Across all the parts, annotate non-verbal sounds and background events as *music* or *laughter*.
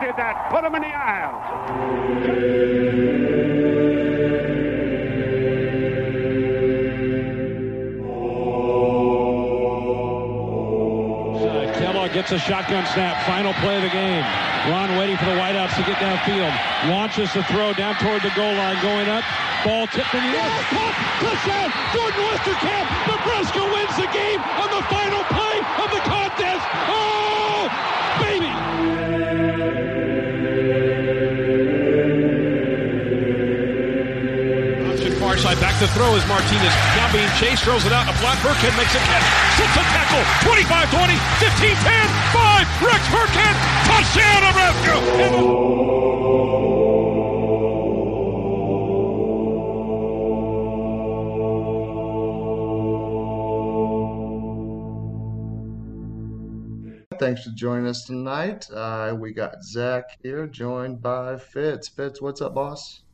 Did that. Put them in the aisles. Uh, Kellogg gets a shotgun snap. Final play of the game. Ron waiting for the wideouts to get downfield. Launches the throw down toward the goal line. Going up. Ball tipped in the air. Touchdown. Jordan Westerkamp. Nebraska wins the game on the final play of the contest. Oh, baby. Back to throw as Martinez now being chased, throws it out. A flat Burkhead makes a catch, sits a tackle, 25 20, 15 10, 5, Rex Burkhead, touchdown Nebraska! Thanks for joining us tonight. Uh, we got Zach here, joined by Fitz. Fitz, what's up, boss?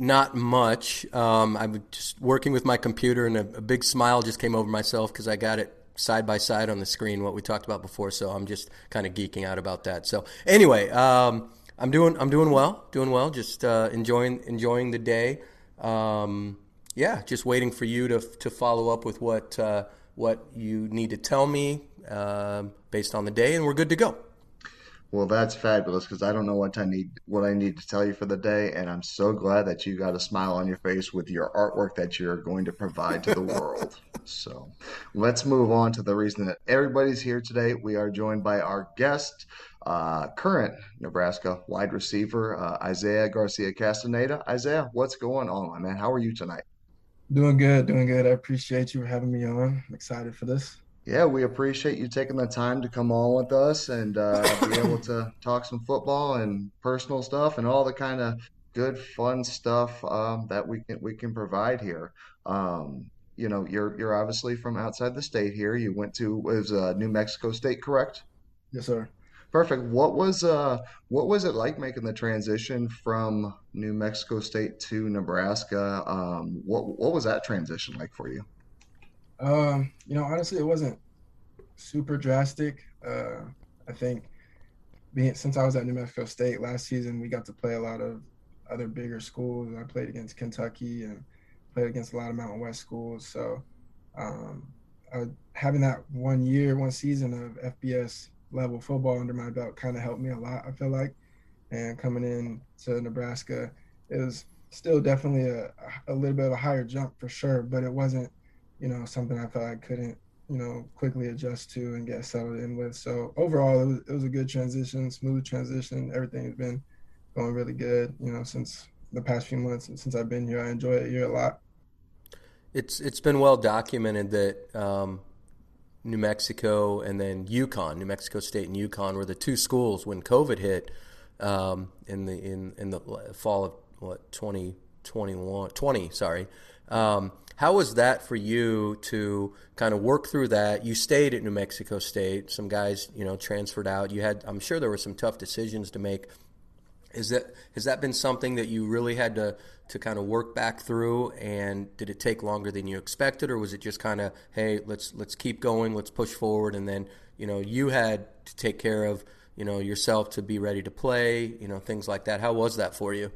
Not much. Um, I'm just working with my computer, and a, a big smile just came over myself because I got it side by side on the screen, what we talked about before. So I'm just kind of geeking out about that. So anyway, um, I'm doing I'm doing well, doing well. Just uh, enjoying enjoying the day. Um, yeah, just waiting for you to to follow up with what uh, what you need to tell me uh, based on the day, and we're good to go. Well, that's fabulous because I don't know what I need what I need to tell you for the day, and I'm so glad that you got a smile on your face with your artwork that you're going to provide to the *laughs* world. So, let's move on to the reason that everybody's here today. We are joined by our guest, uh, current Nebraska wide receiver uh, Isaiah Garcia Castaneda. Isaiah, what's going on, my man? How are you tonight? Doing good, doing good. I appreciate you having me on. I'm excited for this. Yeah, we appreciate you taking the time to come on with us and uh, be able to talk some football and personal stuff and all the kind of good, fun stuff um, that we can we can provide here. Um, you know, you're you're obviously from outside the state here. You went to was uh, New Mexico State, correct? Yes, sir. Perfect. What was uh what was it like making the transition from New Mexico State to Nebraska? Um, what what was that transition like for you? Um, you know, honestly, it wasn't super drastic. Uh, I think being since I was at New Mexico State last season, we got to play a lot of other bigger schools. I played against Kentucky and played against a lot of Mountain West schools. So um, I, having that one year, one season of FBS level football under my belt kind of helped me a lot. I feel like, and coming in to Nebraska, it was still definitely a, a little bit of a higher jump for sure, but it wasn't, you know, something I felt I couldn't, you know, quickly adjust to and get settled in with. So overall, it was, it was a good transition, smooth transition. Everything has been going really good. You know, since the past few months and since I've been here, I enjoy it here a lot. It's it's been well documented that um, New Mexico and then UConn, New Mexico State and UConn were the two schools when COVID hit um, in the in in the fall of what 2021 20 sorry. Um, how was that for you to kind of work through that? You stayed at New Mexico State. Some guys, you know, transferred out. You had, I'm sure, there were some tough decisions to make. Is that has that been something that you really had to to kind of work back through? And did it take longer than you expected, or was it just kind of, hey, let's let's keep going, let's push forward, and then you know you had to take care of you know yourself to be ready to play, you know things like that. How was that for you?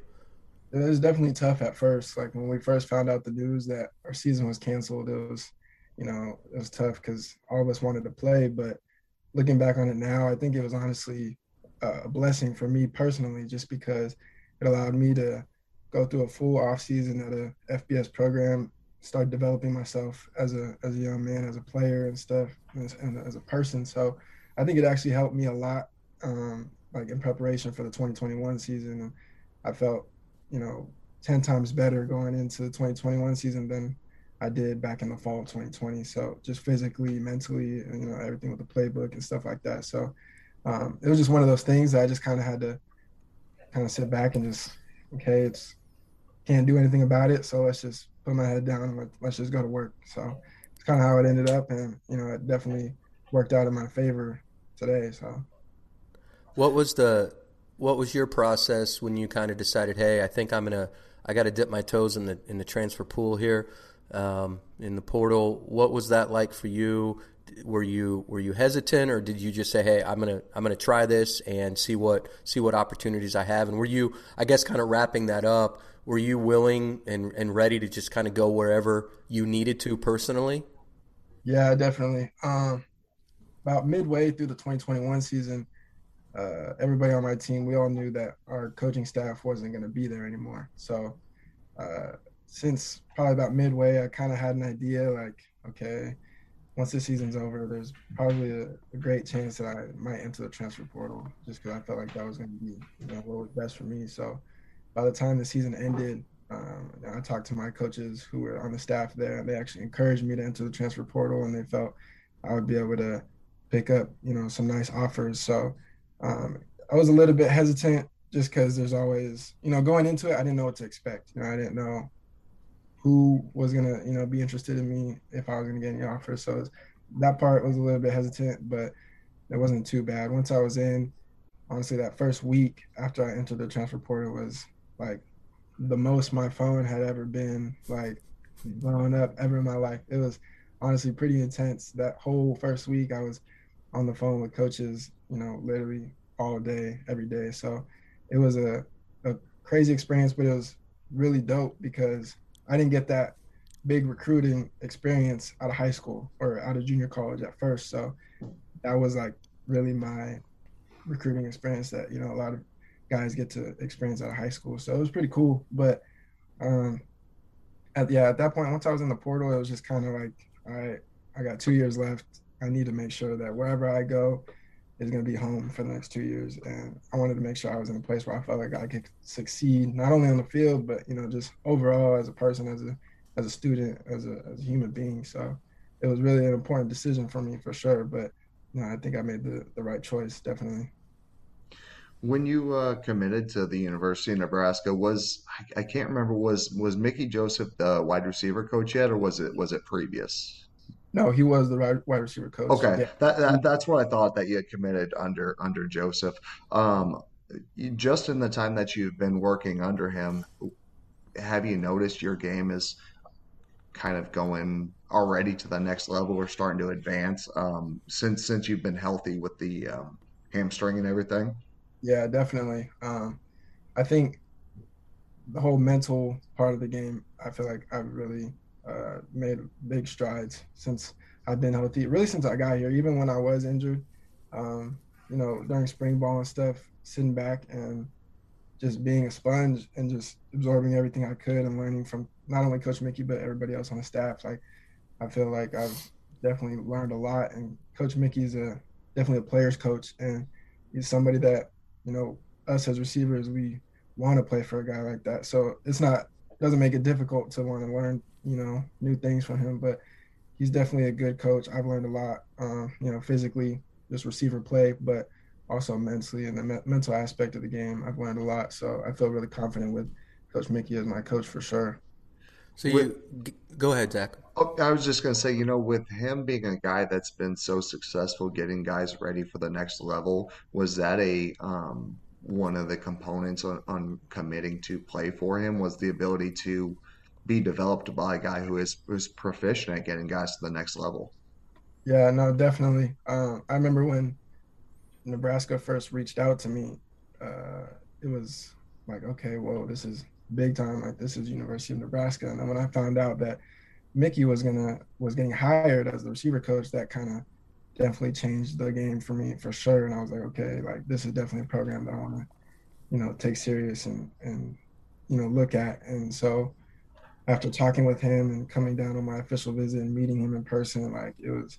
It was definitely tough at first. Like when we first found out the news that our season was canceled, it was, you know, it was tough because all of us wanted to play. But looking back on it now, I think it was honestly a blessing for me personally, just because it allowed me to go through a full off season at a FBS program, start developing myself as a as a young man, as a player and stuff, and as, and as a person. So I think it actually helped me a lot, um, like in preparation for the 2021 season. I felt you know, 10 times better going into the 2021 season than I did back in the fall of 2020. So just physically, mentally, and, you know, everything with the playbook and stuff like that. So um, it was just one of those things that I just kind of had to kind of sit back and just, okay, it's can't do anything about it. So let's just put my head down and let, let's just go to work. So it's kind of how it ended up. And, you know, it definitely worked out in my favor today. So what was the what was your process when you kind of decided, hey, I think I'm gonna, I got to dip my toes in the in the transfer pool here, um, in the portal. What was that like for you? Were you were you hesitant, or did you just say, hey, I'm gonna I'm gonna try this and see what see what opportunities I have? And were you, I guess, kind of wrapping that up? Were you willing and and ready to just kind of go wherever you needed to personally? Yeah, definitely. Um, about midway through the 2021 season uh, everybody on my team, we all knew that our coaching staff wasn't going to be there anymore. So uh, since probably about midway, I kind of had an idea like, okay, once the season's over, there's probably a, a, great chance that I might enter the transfer portal just because I felt like that was going to be you know, what was best for me. So by the time the season ended, um, I talked to my coaches who were on the staff there, and they actually encouraged me to enter the transfer portal, and they felt I would be able to pick up, you know, some nice offers. So um, I was a little bit hesitant just because there's always, you know, going into it, I didn't know what to expect. You know, I didn't know who was gonna, you know, be interested in me if I was gonna get any offers. So was, that part was a little bit hesitant, but it wasn't too bad. Once I was in, honestly, that first week after I entered the transfer portal was like the most my phone had ever been like blowing up ever in my life. It was honestly pretty intense. That whole first week, I was on the phone with coaches you know, literally all day, every day. So it was a, a crazy experience, but it was really dope because I didn't get that big recruiting experience out of high school or out of junior college at first. So that was like really my recruiting experience that, you know, a lot of guys get to experience out of high school. So it was pretty cool. But um at yeah, at that point, once I was in the portal, it was just kind of like, all right, I got two years left. I need to make sure that wherever I go, is going to be home for the next two years. And I wanted to make sure I was in a place where I felt like I could succeed, not only on the field, but, you know, just overall as a person, as a, as a student, as a, as a human being. So it was really an important decision for me for sure. But, you know, I think I made the, the right choice, definitely. When you uh, committed to the University of Nebraska, was I, I can't remember was was Mickey Joseph the wide receiver coach yet, or was it was it previous? No, he was the wide receiver coach. Okay, yeah. that, that, that's what I thought that you had committed under under Joseph. Um, just in the time that you've been working under him, have you noticed your game is kind of going already to the next level or starting to advance um, since since you've been healthy with the um, hamstring and everything? Yeah, definitely. Um, I think the whole mental part of the game, I feel like I've really uh, made big strides since I've been healthy. Really, since I got here, even when I was injured, um, you know, during spring ball and stuff, sitting back and just being a sponge and just absorbing everything I could and learning from not only Coach Mickey but everybody else on the staff. Like, I feel like I've definitely learned a lot. And Coach Mickey's a definitely a player's coach, and he's somebody that you know us as receivers we want to play for a guy like that. So it's not doesn't make it difficult to want to learn, you know, new things from him. But he's definitely a good coach. I've learned a lot, um, you know, physically, just receiver play, but also mentally and the me- mental aspect of the game. I've learned a lot, so I feel really confident with Coach Mickey as my coach for sure. So you go ahead, Zach. Oh, I was just going to say, you know, with him being a guy that's been so successful getting guys ready for the next level, was that a um, one of the components on, on committing to play for him? Was the ability to be developed by a guy who is who's proficient at getting guys to the next level? Yeah, no, definitely. Uh, I remember when Nebraska first reached out to me. Uh, it was like, okay, whoa, this is big time. Like this is University of Nebraska. And then when I found out that Mickey was gonna was getting hired as the receiver coach, that kind of definitely changed the game for me for sure. And I was like, okay, like this is definitely a program that I want to, you know, take serious and and you know look at. And so after talking with him and coming down on my official visit and meeting him in person, like it was,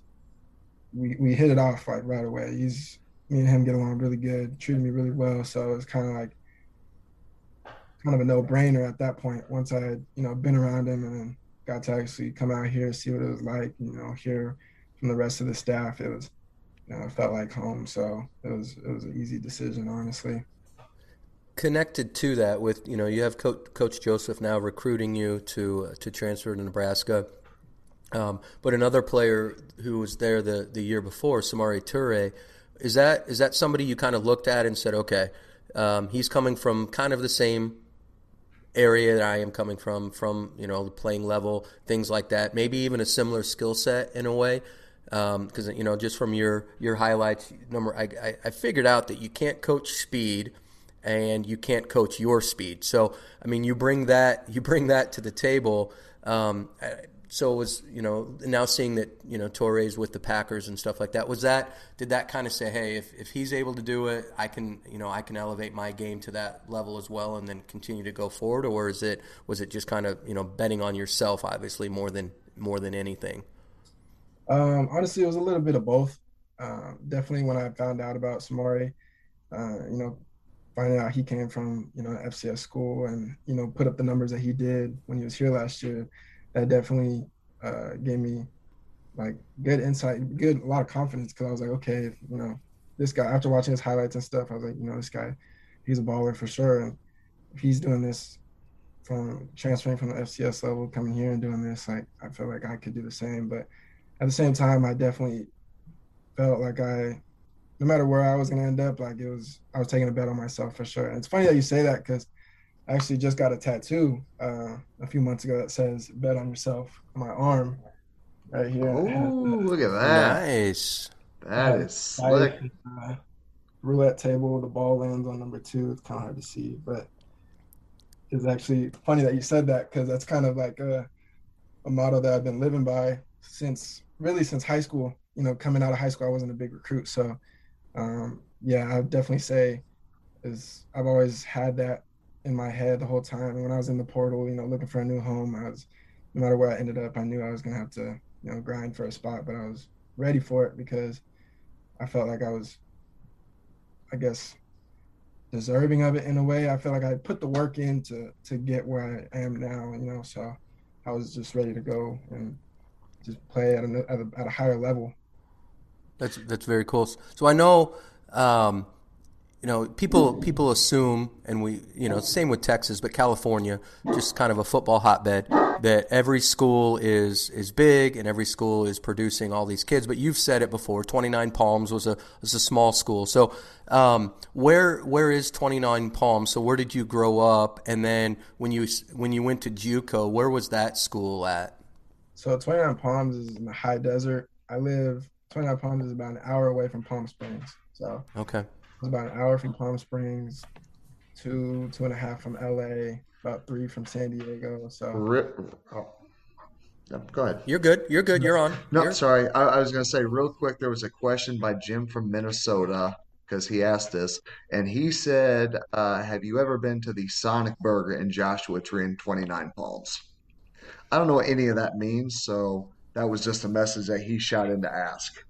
we we hit it off like right away. He's me and him get along really good, treated me really well. So it's kind of like kind of a no brainer at that point. Once I had, you know, been around him and got to actually come out here, and see what it was like, you know, hear from the rest of the staff, it was, you know, it felt like home. So it was, it was an easy decision, honestly. Connected to that, with you know, you have Coach, Coach Joseph now recruiting you to uh, to transfer to Nebraska. Um, but another player who was there the, the year before, Samori Toure, is that is that somebody you kind of looked at and said, okay, um, he's coming from kind of the same area that I am coming from, from you know the playing level, things like that. Maybe even a similar skill set in a way, because um, you know just from your your highlights number, I, I, I figured out that you can't coach speed and you can't coach your speed. So I mean, you bring that you bring that to the table. Um, so it was you know now seeing that you know Toure with the Packers and stuff like that. Was that did that kind of say, hey, if, if he's able to do it, I can you know I can elevate my game to that level as well, and then continue to go forward, or is it was it just kind of you know betting on yourself, obviously more than more than anything? Um, honestly, it was a little bit of both. Uh, definitely when I found out about Samori, uh, you know, finding out he came from you know an FCS school and you know put up the numbers that he did when he was here last year that definitely uh, gave me like good insight, good a lot of confidence because I was like, okay, you know, this guy. After watching his highlights and stuff, I was like, you know, this guy, he's a baller for sure. And if he's doing this from transferring from the FCS level, coming here and doing this, like I feel like I could do the same. But at the same time, I definitely felt like I, no matter where I was gonna end up, like it was, I was taking a bet on myself for sure. And it's funny that you say that because I actually just got a tattoo uh, a few months ago that says "Bet on yourself" on my arm, right here. Oh, look at that! Nice. That is slick. Uh, roulette table. The ball lands on number two. It's kind of hard to see, but it's actually funny that you said that because that's kind of like a, a motto that I've been living by since really since high school. You know, coming out of high school, I wasn't a big recruit, so um, yeah, I'd definitely say is I've always had that in my head the whole time. When I was in the portal, you know, looking for a new home, I was no matter where I ended up, I knew I was gonna have to, you know, grind for a spot, but I was ready for it because I felt like I was, I guess, deserving of it in a way. I feel like I put the work in to to get where I am now, you know. So I was just ready to go and just play at a at a, at a higher level. That's that's very cool. So I know um, you know, people people assume, and we, you know, same with Texas, but California, just kind of a football hotbed, that every school is is big and every school is producing all these kids. But you've said it before. Twenty Nine Palms was a was a small school. So um, where where is Twenty Nine Palms? So where did you grow up? And then when you when you went to JUCO, where was that school at? So Twenty Nine Palms is in the high desert. I live. Twenty Nine Palms is about an hour away from Palm Springs. So okay it's about an hour from Palm Springs, two two and a half from LA, about three from San Diego. So. Rip, oh. go ahead. You're good. You're good. You're on. No, You're... sorry. I, I was going to say real quick. There was a question by Jim from Minnesota because he asked this, and he said, uh, "Have you ever been to the Sonic Burger in Joshua Tree in Twenty Nine Palms?" I don't know what any of that means, so that was just a message that he shot in to ask.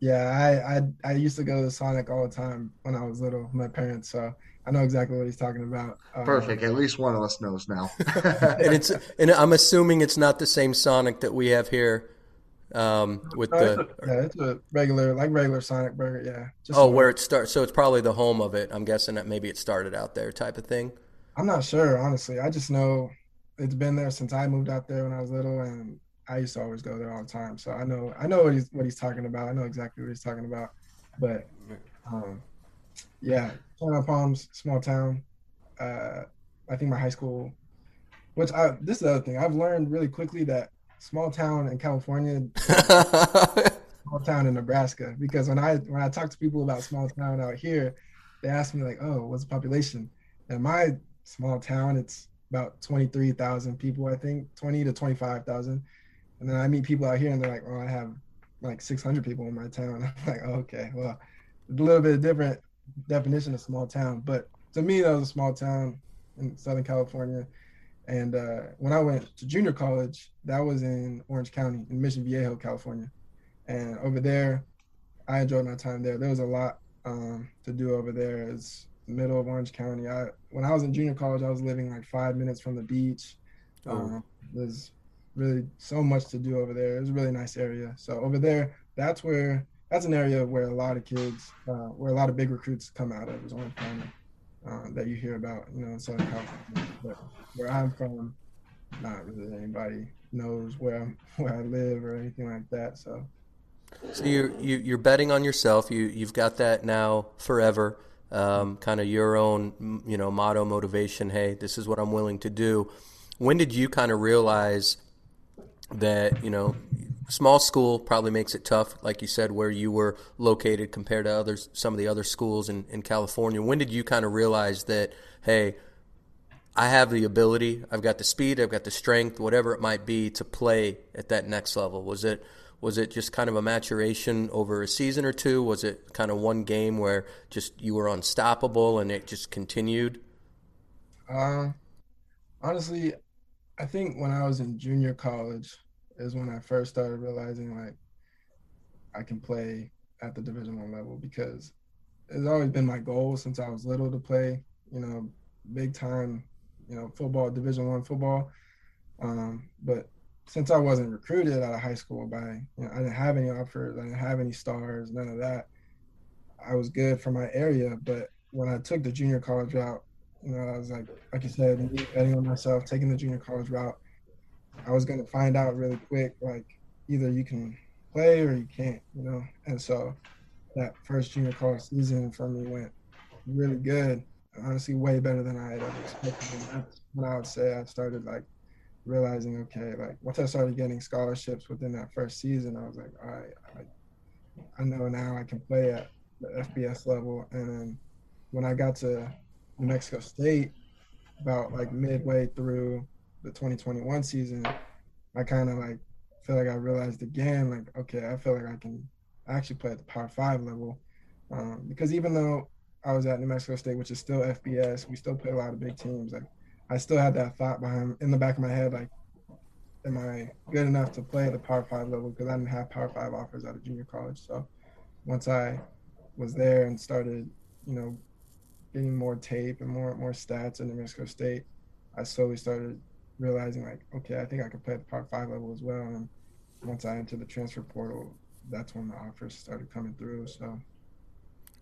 Yeah, I, I I used to go to Sonic all the time when I was little with my parents, so I know exactly what he's talking about. Uh, Perfect. At least one of us knows now. *laughs* and it's and I'm assuming it's not the same Sonic that we have here. Um, with no, the it's a, yeah, it's a regular like regular Sonic burger. Yeah. Just oh, where it starts. So it's probably the home of it. I'm guessing that maybe it started out there, type of thing. I'm not sure, honestly. I just know it's been there since I moved out there when I was little, and I used to always go there all the time. So I know I know what he's what he's talking about. I know exactly what he's talking about. But um, yeah, Channel Palms, small town. Uh, I think my high school, which I this is the other thing I've learned really quickly that small town in California, *laughs* small town in Nebraska. Because when I when I talk to people about small town out here, they ask me like, "Oh, what's the population?" And my small town, it's about twenty three thousand people, I think, twenty to twenty five thousand. And then I meet people out here, and they're like, "Oh, I have like six hundred people in my town." *laughs* I'm like, oh, "Okay, well, a little bit different definition of small town, but to me, that was a small town in Southern California." And uh, when I went to junior college, that was in Orange County, in Mission Viejo, California. And over there, I enjoyed my time there. There was a lot um, to do over there. It's the middle of Orange County. I when I was in junior college, I was living like five minutes from the beach. Oh. Um, there's really so much to do over there. It was a really nice area. So over there, that's where that's an area where a lot of kids, uh, where a lot of big recruits come out of is Orange County uh, that you hear about, you know, in Southern California. But where I'm from, not really anybody knows where I'm, *laughs* where I live or anything like that. So, so you're you, you are betting on yourself. You you've got that now forever. Um, kind of your own, you know, motto, motivation. Hey, this is what I'm willing to do. When did you kind of realize that you know small school probably makes it tough, like you said, where you were located compared to others, some of the other schools in, in California. When did you kind of realize that, hey, I have the ability, I've got the speed, I've got the strength, whatever it might be, to play at that next level? Was it was it just kind of a maturation over a season or two? Was it kind of one game where just you were unstoppable and it just continued? Uh, honestly, I think when I was in junior college, is when I first started realizing like I can play at the Division One level because it's always been my goal since I was little to play, you know, big time, you know, football, Division One football. Um, but since I wasn't recruited out of high school by, you know, I didn't have any offers, I didn't have any stars, none of that. I was good for my area, but when I took the junior college route, you know, I was like, like you said, betting on myself, taking the junior college route, I was gonna find out really quick, like either you can play or you can't, you know. And so that first junior college season for me went really good. Honestly, way better than I had ever expected. And that's when I would say I started like realizing, okay, like once I started getting scholarships within that first season, I was like, all right, I, I know now I can play at the FBS level. And then when I got to New Mexico State, about like midway through the 2021 season, I kind of like feel like I realized again, like, okay, I feel like I can actually play at the Power Five level. Um, because even though I was at New Mexico State, which is still FBS, we still play a lot of big teams. Like, I still had that thought behind in the back of my head, like, am I good enough to play at the Power Five level? Because I didn't have Power Five offers out of junior college. So once I was there and started, you know, getting more tape and more more stats in New Mexico State, I slowly started realizing like, okay, I think I could play at the Power Five level as well. And once I entered the transfer portal, that's when the offers started coming through. So,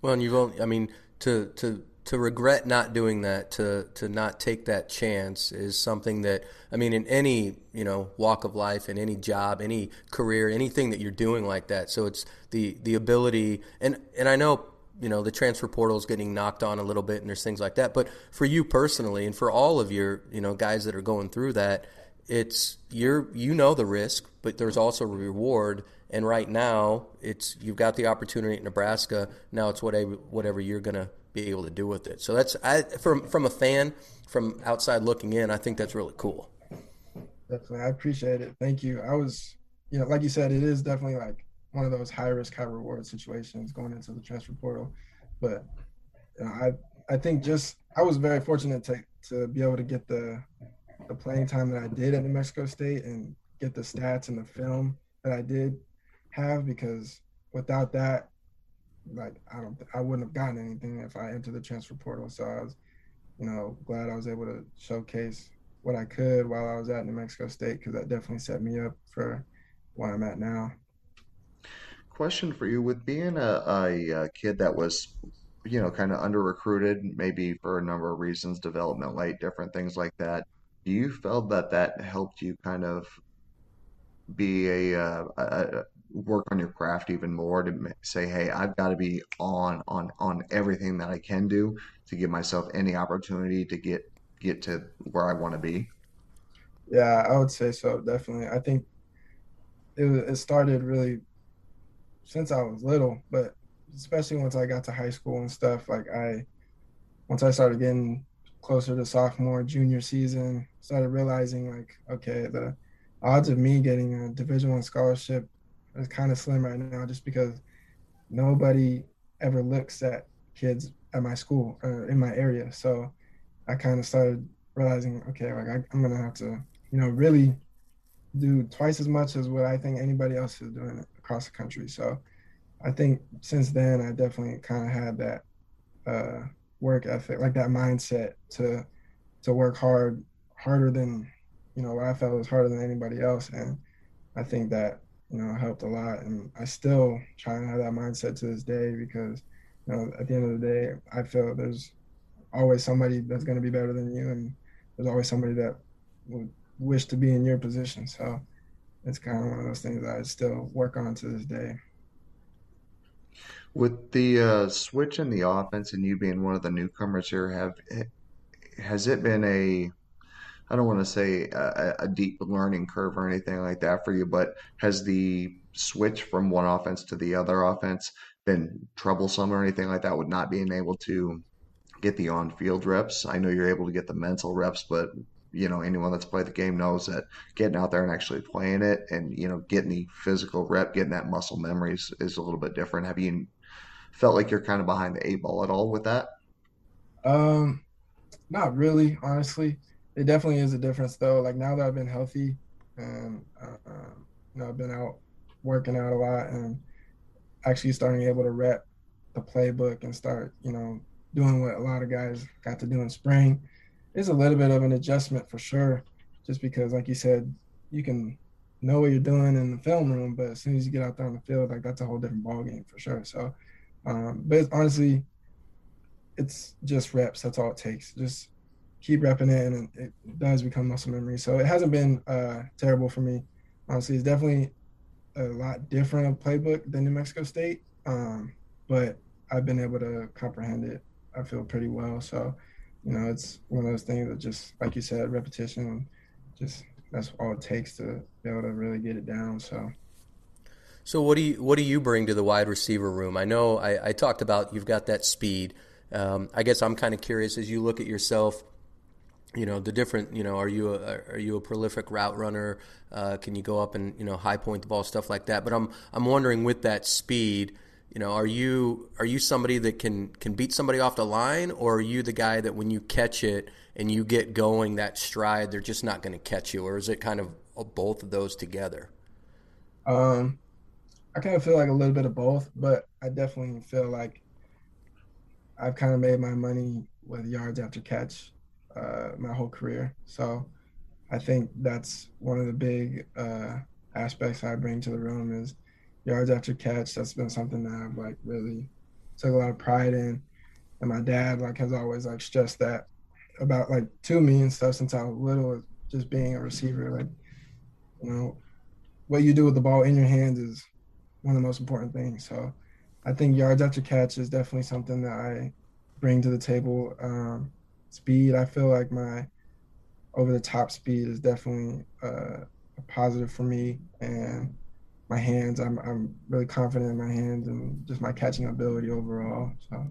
well, and you've only, I mean, to to to regret not doing that, to to not take that chance, is something that I mean, in any you know walk of life, in any job, any career, anything that you're doing like that. So it's the the ability, and and I know you know the transfer portal is getting knocked on a little bit and there's things like that. But for you personally and for all of your you know guys that are going through that it's you're you know the risk but there's also reward. And right now it's you've got the opportunity at Nebraska. Now it's whatever whatever you're going to be able to do with it. So that's I from from a fan from outside looking in I think that's really cool. Definitely. I appreciate it. Thank you. I was you know like you said it is definitely like one of those high risk, high reward situations going into the transfer portal. But you know, I I think just I was very fortunate to to be able to get the the playing time that I did at New Mexico State and get the stats and the film that I did have because without that, like I don't I wouldn't have gotten anything if I entered the transfer portal. So I was, you know, glad I was able to showcase what I could while I was at New Mexico State because that definitely set me up for where I'm at now. Question for you: With being a, a, a kid that was, you know, kind of under recruited, maybe for a number of reasons, development late, different things like that. Do you feel that that helped you kind of be a, uh, a work on your craft even more to say, hey, I've got to be on on on everything that I can do to give myself any opportunity to get get to where I want to be? Yeah, I would say so. Definitely. I think it it started really since I was little, but especially once I got to high school and stuff. Like I, once I started getting closer to sophomore, junior season, started realizing like, okay, the odds of me getting a Division One scholarship is kind of slim right now, just because nobody ever looks at kids at my school or in my area. So I kind of started realizing, okay, like I, I'm gonna have to, you know, really do twice as much as what I think anybody else is doing across the country. So I think since then I definitely kind of had that uh, work ethic, like that mindset to to work hard, harder than you know I felt was harder than anybody else, and I think that you know helped a lot. And I still try and have that mindset to this day because you know at the end of the day I feel there's always somebody that's going to be better than you, and there's always somebody that would wish to be in your position. So it's kind of one of those things I still work on to this day. With the uh, switch in the offense and you being one of the newcomers here, have has it been a I don't want to say a, a, deep learning curve or anything like that for you, but has the switch from one offense to the other offense been troublesome or anything like that with not being able to get the on-field reps. I know you're able to get the mental reps, but you know anyone that's played the game knows that getting out there and actually playing it and you know getting the physical rep, getting that muscle memory is, is a little bit different. Have you felt like you're kind of behind the eight ball at all with that? Um, not really, honestly. It definitely is a difference though. Like now that I've been healthy and uh, um, you know I've been out working out a lot and actually starting able to rep the playbook and start you know doing what a lot of guys got to do in spring. It's a little bit of an adjustment for sure, just because, like you said, you can know what you're doing in the film room, but as soon as you get out there on the field, like that's a whole different ball game for sure. So, um, but honestly, it's just reps. That's all it takes. Just keep repping it, and it does become muscle memory. So it hasn't been uh, terrible for me. Honestly, it's definitely a lot different of playbook than New Mexico State, um, but I've been able to comprehend it I feel pretty well. So, you know, it's one of those things that just like you said, repetition, just that's all it takes to be able to really get it down. So. So what do you what do you bring to the wide receiver room? I know I, I talked about you've got that speed. Um, I guess I'm kind of curious as you look at yourself. You know the different. You know, are you a, are you a prolific route runner? Uh, can you go up and you know high point the ball, stuff like that? But I'm I'm wondering with that speed, you know, are you are you somebody that can can beat somebody off the line, or are you the guy that when you catch it and you get going that stride, they're just not going to catch you, or is it kind of both of those together? Um, I kind of feel like a little bit of both, but I definitely feel like I've kind of made my money with yards after catch uh, my whole career. So I think that's one of the big uh, aspects I bring to the room is yards after catch. That's been something that I've like really took a lot of pride in. And my dad like has always like stressed that about like to me and stuff since I was little, just being a receiver. Like, you know, what you do with the ball in your hands is one of the most important things. So I think yards after catch is definitely something that I bring to the table. Um, speed, I feel like my over the top speed is definitely uh, a positive for me. And my hands. I'm I'm really confident in my hands and just my catching ability overall. So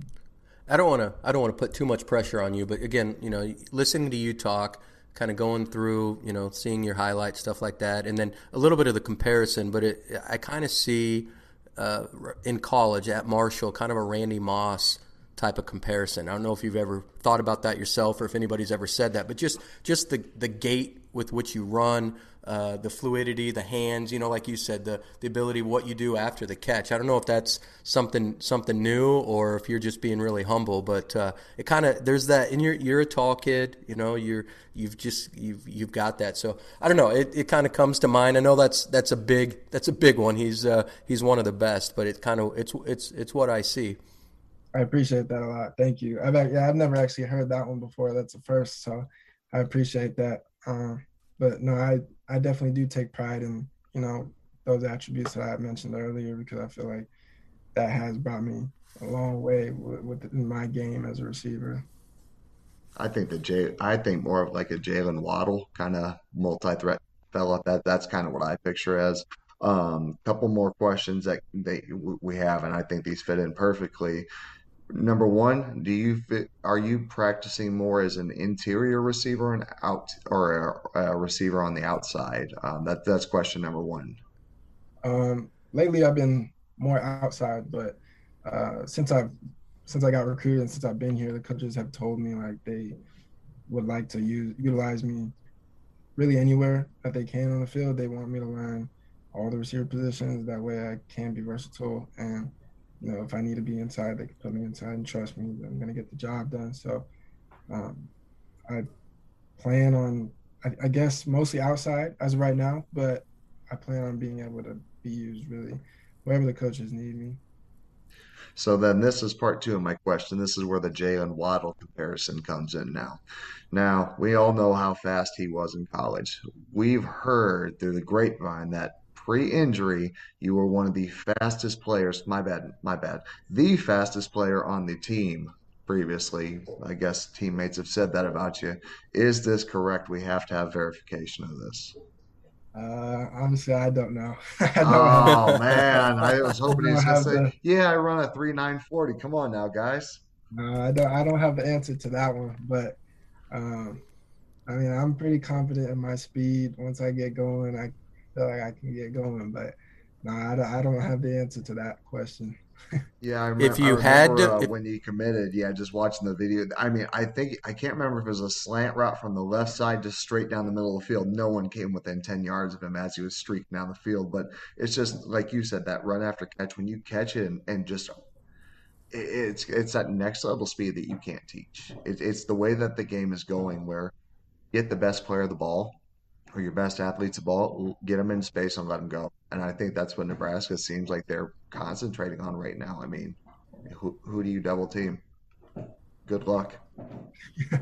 I don't want to I don't want to put too much pressure on you, but again, you know, listening to you talk, kind of going through, you know, seeing your highlights, stuff like that, and then a little bit of the comparison. But it, I kind of see uh, in college at Marshall, kind of a Randy Moss type of comparison. I don't know if you've ever thought about that yourself or if anybody's ever said that, but just just the the gait with which you run, uh, the fluidity, the hands, you know, like you said, the the ability what you do after the catch. I don't know if that's something something new or if you're just being really humble, but uh, it kind of there's that. And you're you're a tall kid, you know, you're you've just you've you've got that. So I don't know. It, it kind of comes to mind. I know that's that's a big that's a big one. He's uh, he's one of the best, but it kind of it's it's it's what I see. I appreciate that a lot. Thank you. I've yeah, I've never actually heard that one before. That's a first, so I appreciate that. Um, but no, I I definitely do take pride in you know those attributes that I mentioned earlier because I feel like that has brought me a long way with, with my game as a receiver. I think that Jay, I think more of like a Jalen Waddle kind of multi-threat fella. That that's kind of what I picture as. A um, couple more questions that they we have, and I think these fit in perfectly number one, do you fit, are you practicing more as an interior receiver and out or a, a receiver on the outside? Um, that that's question number one. Um, lately, I've been more outside, but uh, since I've since I got recruited and since I've been here, the coaches have told me like they would like to use utilize me really anywhere that they can on the field. They want me to learn all the receiver positions. That way, I can be versatile and you know, if I need to be inside, they can put me inside and trust me. I'm going to get the job done. So um, I plan on, I, I, guess, mostly outside as of right now, but I plan on being able to be used really wherever the coaches need me. So then this is part two of my question. This is where the Jalen Waddle comparison comes in now. Now, we all know how fast he was in college. We've heard through the grapevine that pre-injury, you were one of the fastest players. My bad, my bad. The fastest player on the team previously. I guess teammates have said that about you. Is this correct? We have to have verification of this. Uh, honestly, I don't know. *laughs* I don't oh have, man, I was hoping *laughs* he was gonna say, the, "Yeah, I run a three nine forty. Come on now, guys." Uh, I don't. I don't have the answer to that one, but um, I mean, I'm pretty confident in my speed. Once I get going, I feel like I can get going, but no, I, don't, I don't have the answer to that question. *laughs* yeah, I remember, if you remember, had to, uh, if, when he committed, yeah, just watching the video. I mean, I think I can't remember if it was a slant route from the left side just straight down the middle of the field. No one came within ten yards of him as he was streaking down the field. But it's just like you said, that run after catch when you catch it and, and just it's it's that next level speed that you can't teach. It, it's the way that the game is going where get the best player of the ball or your best athletes the ball, get them in space and let them go. And I think that's what Nebraska seems like they're concentrating on right now. I mean, who, who do you double team? Good luck. *laughs*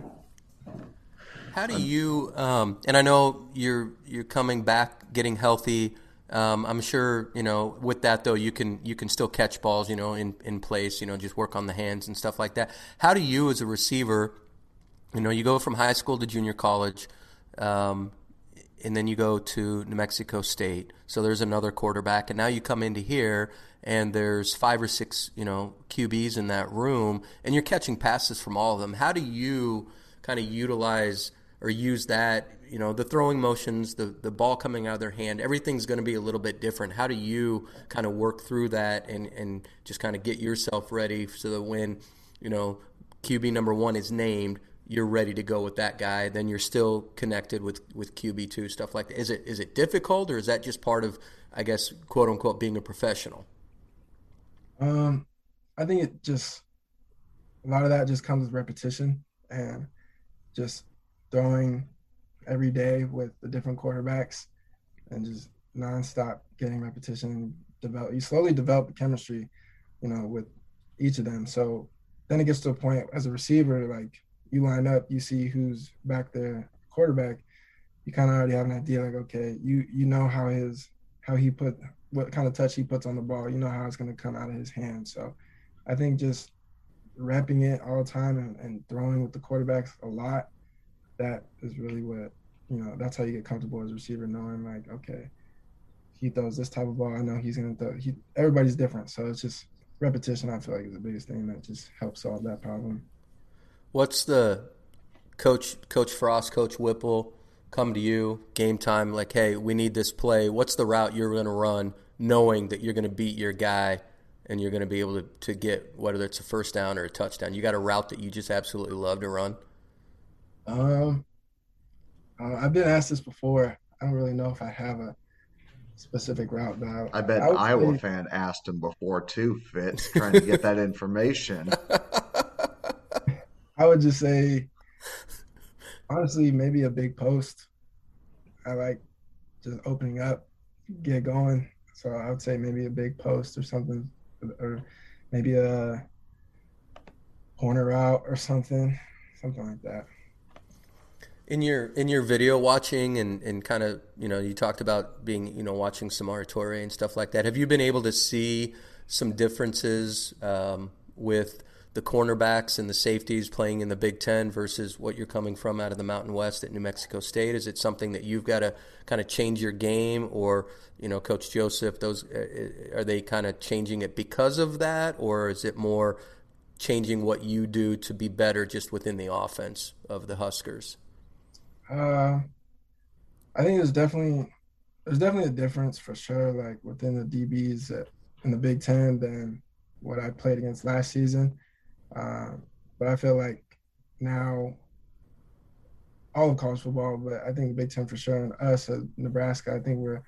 How do you? Um, and I know you're you're coming back, getting healthy. Um, I'm sure you know. With that though, you can you can still catch balls, you know, in in place. You know, just work on the hands and stuff like that. How do you, as a receiver, you know, you go from high school to junior college. Um, and then you go to New Mexico State. So there's another quarterback, and now you come into here, and there's five or six, you know, QBs in that room, and you're catching passes from all of them. How do you kind of utilize or use that? You know, the throwing motions, the the ball coming out of their hand, everything's going to be a little bit different. How do you kind of work through that and and just kind of get yourself ready so that when you know QB number one is named, you're ready to go with that guy, then you're still connected with with QB two stuff like that. Is it is it difficult or is that just part of I guess quote unquote being a professional? Um, I think it just a lot of that just comes with repetition and just throwing every day with the different quarterbacks and just nonstop getting repetition. Develop you slowly develop the chemistry, you know, with each of them. So then it gets to a point as a receiver, like you line up, you see who's back there, quarterback, you kind of already have an idea like, okay, you you know how his how he put what kind of touch he puts on the ball. You know how it's going to come out of his hand. So I think just wrapping it all the time and, and throwing with the quarterbacks a lot, that is really what you know. That's how you get comfortable as a receiver, knowing like, okay, he throws this type of ball. I know he's going to throw. He everybody's different, so it's just repetition. I feel like is the biggest thing that just helps solve that problem. What's the coach, Coach Frost, Coach Whipple come to you game time like, hey, we need this play. What's the route you're going to run, knowing that you're going to beat your guy and you're going to be able to, to get whether it's a first down or a touchdown? You got a route that you just absolutely love to run? Um, uh, I've been asked this before. I don't really know if I have a specific route now. I bet I Iowa say, fan asked him before too, Fitz, trying to get that *laughs* information. *laughs* I would just say, honestly, maybe a big post. I like just opening up, get going. So I would say maybe a big post or something, or maybe a corner out or something, something like that. In your in your video watching and, and kind of you know you talked about being you know watching Samori Toure and stuff like that. Have you been able to see some differences um, with the cornerbacks and the safeties playing in the Big Ten versus what you're coming from out of the Mountain West at New Mexico State? Is it something that you've got to kind of change your game, or you know, Coach Joseph, those uh, uh, are they kind of changing it because of that, or is it more changing what you do to be better just within the offense of the Huskers? Uh, I think there's definitely there's definitely a difference for sure, like within the DBs in the Big Ten than what I played against last season. Uh, but I feel like now all of college football, but I think Big Ten for sure, and us at Nebraska, I think we're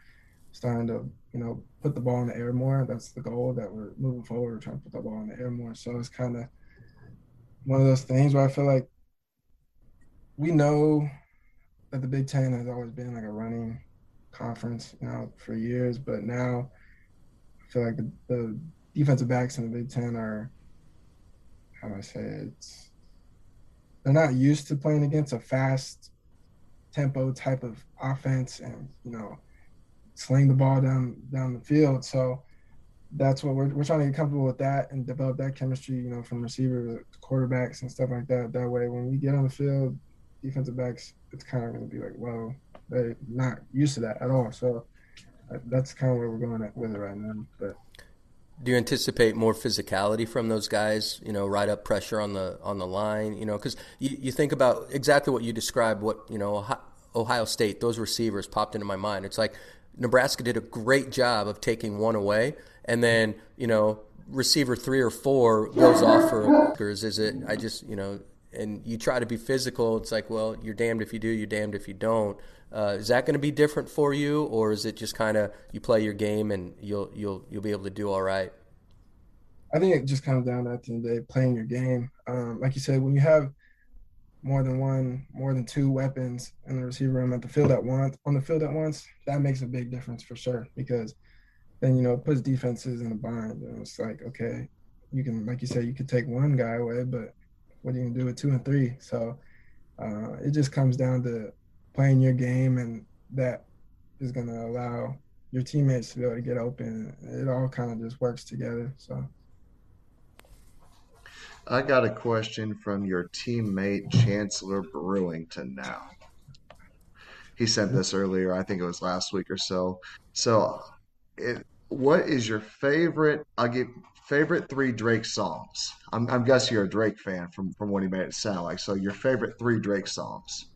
starting to, you know, put the ball in the air more. That's the goal that we're moving forward. We're trying to put the ball in the air more. So it's kind of one of those things where I feel like we know that the Big Ten has always been like a running conference, you know, for years, but now I feel like the, the defensive backs in the Big Ten are how do I say it? It's, they're not used to playing against a fast tempo type of offense and you know sling the ball down down the field. So that's what we're we're trying to get comfortable with that and develop that chemistry, you know, from receiver to quarterbacks and stuff like that. That way, when we get on the field, defensive backs, it's kind of going to be like, well, they're not used to that at all. So uh, that's kind of where we're going with it right now. But do you anticipate more physicality from those guys? You know, right up pressure on the on the line. You know, because you, you think about exactly what you described. What you know, Ohio State, those receivers popped into my mind. It's like Nebraska did a great job of taking one away, and then you know, receiver three or four goes off for is it? I just you know, and you try to be physical. It's like, well, you're damned if you do, you're damned if you don't. Uh, is that going to be different for you, or is it just kind of you play your game and you'll you'll you'll be able to do all right? I think it just comes down at the end of the day, playing your game. Um, like you said, when you have more than one, more than two weapons in the receiver room at the field at once, on the field at once, that makes a big difference for sure. Because then you know it puts defenses in a bind, and it's like, okay, you can, like you said, you could take one guy away, but what are you gonna do with two and three? So uh, it just comes down to playing your game, and that is gonna allow your teammates to be able to get open. It all kind of just works together. So. I got a question from your teammate Chancellor Brewington now. He sent this earlier, I think it was last week or so. So, it, what is your favorite? I'll give favorite three Drake songs. I'm, I'm guessing you're a Drake fan from from what he made it sound like. So your favorite three Drake songs.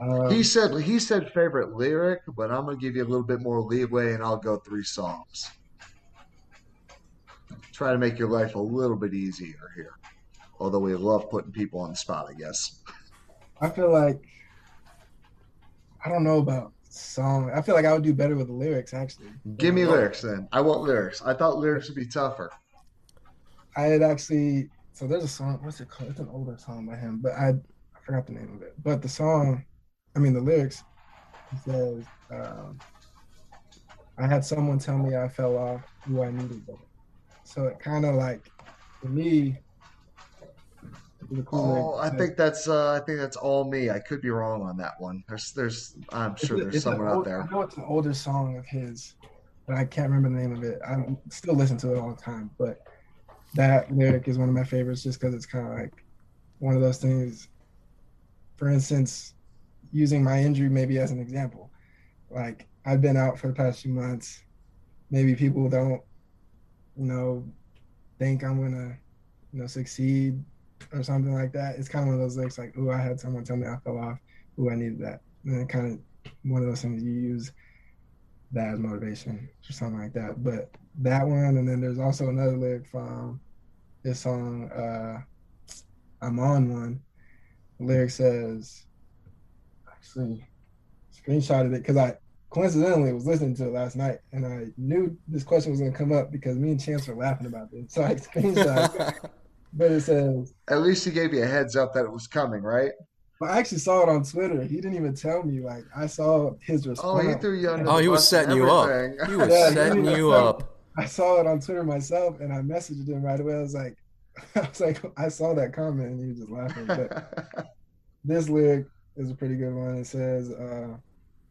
Um, he said he said favorite lyric, but I'm gonna give you a little bit more leeway, and I'll go three songs. Try to make your life a little bit easier here. Although we love putting people on the spot, I guess. I feel like I don't know about song. I feel like I would do better with the lyrics actually. Give me lyrics then. I want lyrics. I thought lyrics would be tougher. I had actually so there's a song. What's it called? It's an older song by him, but I I forgot the name of it. But the song, I mean the lyrics, says, um, "I had someone tell me I fell off who I needed." So it kind of like for me oh, I think that's uh, I think that's all me. I could be wrong on that one. There's there's I'm sure it's, there's it's someone old, out there. I know it's an older song of his, but I can't remember the name of it. I still listen to it all the time, but that lyric is one of my favorites just because it's kind of like one of those things. For instance, using my injury maybe as an example, like I've been out for the past few months. Maybe people don't, you know, think I'm gonna, you know, succeed or something like that. It's kind of one of those lyrics like, "Ooh, I had someone tell me I fell off. Ooh, I needed that." And kind of one of those things you use that as motivation or something like that. But that one, and then there's also another lyric from this song, uh, I'm on one. The lyric says, actually, screenshotted it because I coincidentally was listening to it last night and I knew this question was going to come up because me and Chance were laughing about this. So I *laughs* screenshot *laughs* but it says. At least he gave you a heads up that it was coming, right? I actually saw it on Twitter. He didn't even tell me. Like I saw his response. Oh, he threw you under Oh, he was setting you up. He was *laughs* yeah, setting you up. I saw it on Twitter myself, and I messaged him right away. I was like, *laughs* I was like, I saw that comment, and he was just laughing. But *laughs* this lyric is a pretty good one. It says, uh,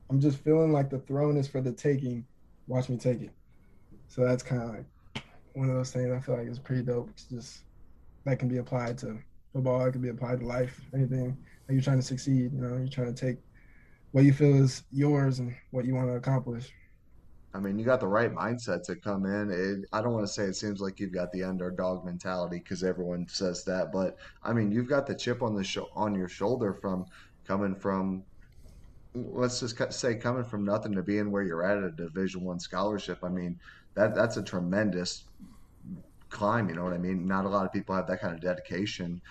"I'm just feeling like the throne is for the taking. Watch me take it." So that's kind of like one of those things I feel like it's pretty dope. It's just that can be applied to football. It can be applied to life. Anything that you're trying to succeed. You know, you're trying to take what you feel is yours and what you want to accomplish. I mean, you got the right mindset to come in. It, I don't want to say it seems like you've got the underdog mentality because everyone says that, but I mean, you've got the chip on the sh- on your shoulder from coming from let's just say coming from nothing to being where you're at at a Division One scholarship. I mean, that that's a tremendous climb. You know what I mean? Not a lot of people have that kind of dedication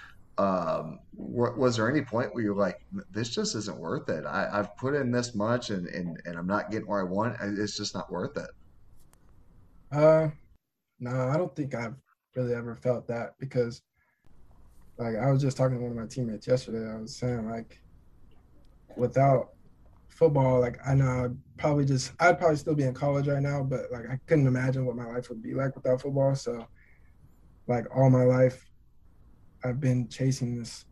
um, was there any point where you're like, this just isn't worth it? I, have put in this much and, and, and I'm not getting where I want. It's just not worth it. Uh, no, I don't think I've really ever felt that because, like, I was just talking to one of my teammates yesterday. I was saying, like, without football, like, I know I'd probably just, I'd probably still be in college right now, but, like, I couldn't imagine what my life would be like without football. So, like, all my life, I've been chasing this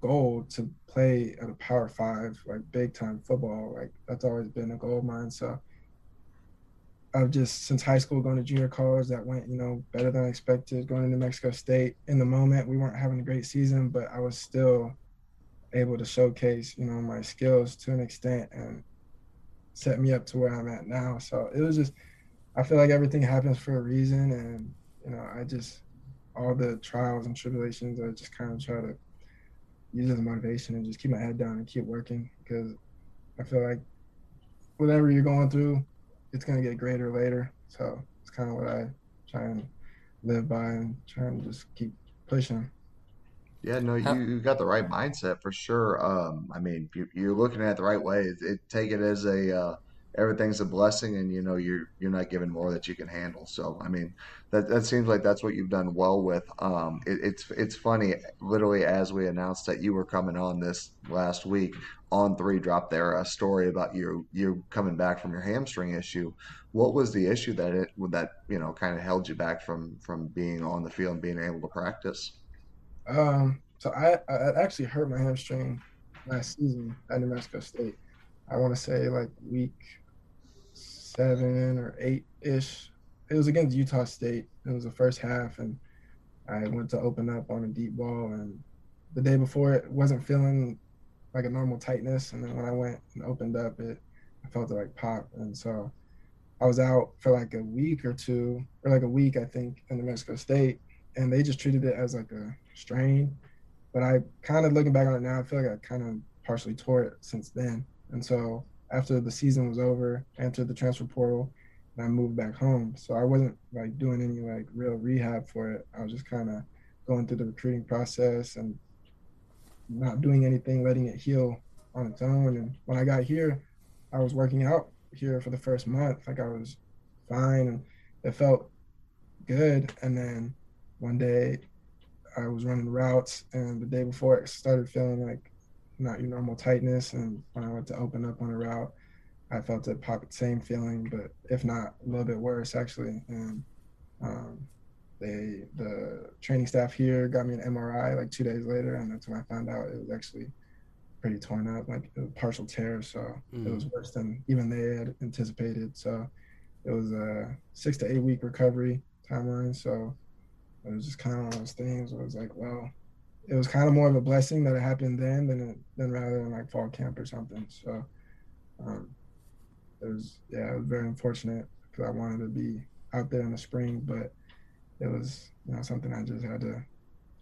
goal to play at a power five, like big time football. Like that's always been a goal of mine. So I've just since high school going to junior college that went, you know, better than I expected, going to New Mexico State. In the moment we weren't having a great season, but I was still able to showcase, you know, my skills to an extent and set me up to where I'm at now. So it was just I feel like everything happens for a reason and, you know, I just all the trials and tribulations, I just kind of try to use as motivation and just keep my head down and keep working because I feel like whatever you're going through, it's gonna get greater later. So it's kind of what I try and live by and try and just keep pushing. Yeah, no, you, you got the right mindset for sure. Um, I mean, you, are looking at it the right way. It, it, take it as a uh, everything's a blessing and you know you're you're not given more that you can handle. So i mean that that seems like that's what you've done well with. Um it, it's it's funny literally as we announced that you were coming on this last week On3 drop there a story about you you coming back from your hamstring issue. What was the issue that it that you know kind of held you back from from being on the field and being able to practice? Um so i i actually hurt my hamstring last season at new mexico state. I want to say like week seven or eight ish. It was against Utah State. It was the first half, and I went to open up on a deep ball. And the day before, it wasn't feeling like a normal tightness. And then when I went and opened up, it I felt it like pop. And so I was out for like a week or two, or like a week, I think, in New Mexico State. And they just treated it as like a strain. But I kind of looking back on it now, I feel like I kind of partially tore it since then. And so after the season was over, entered the transfer portal and I moved back home. So I wasn't like doing any like real rehab for it. I was just kind of going through the recruiting process and not doing anything, letting it heal on its own. And when I got here, I was working out here for the first month. Like I was fine and it felt good. And then one day I was running routes and the day before it started feeling like not your normal tightness. And when I went to open up on a route, I felt the same feeling, but if not a little bit worse actually. And um, they the training staff here got me an MRI like two days later, and that's when I found out it was actually pretty torn up, like a partial tear. So mm. it was mm. worse than even they had anticipated. So it was a six to eight week recovery timeline. So it was just kind of one of those things. Where it was like, well, it was kind of more of a blessing that it happened then than it, than rather than like fall camp or something. So um, it was yeah, it was very unfortunate because I wanted to be out there in the spring, but it was you know something I just had to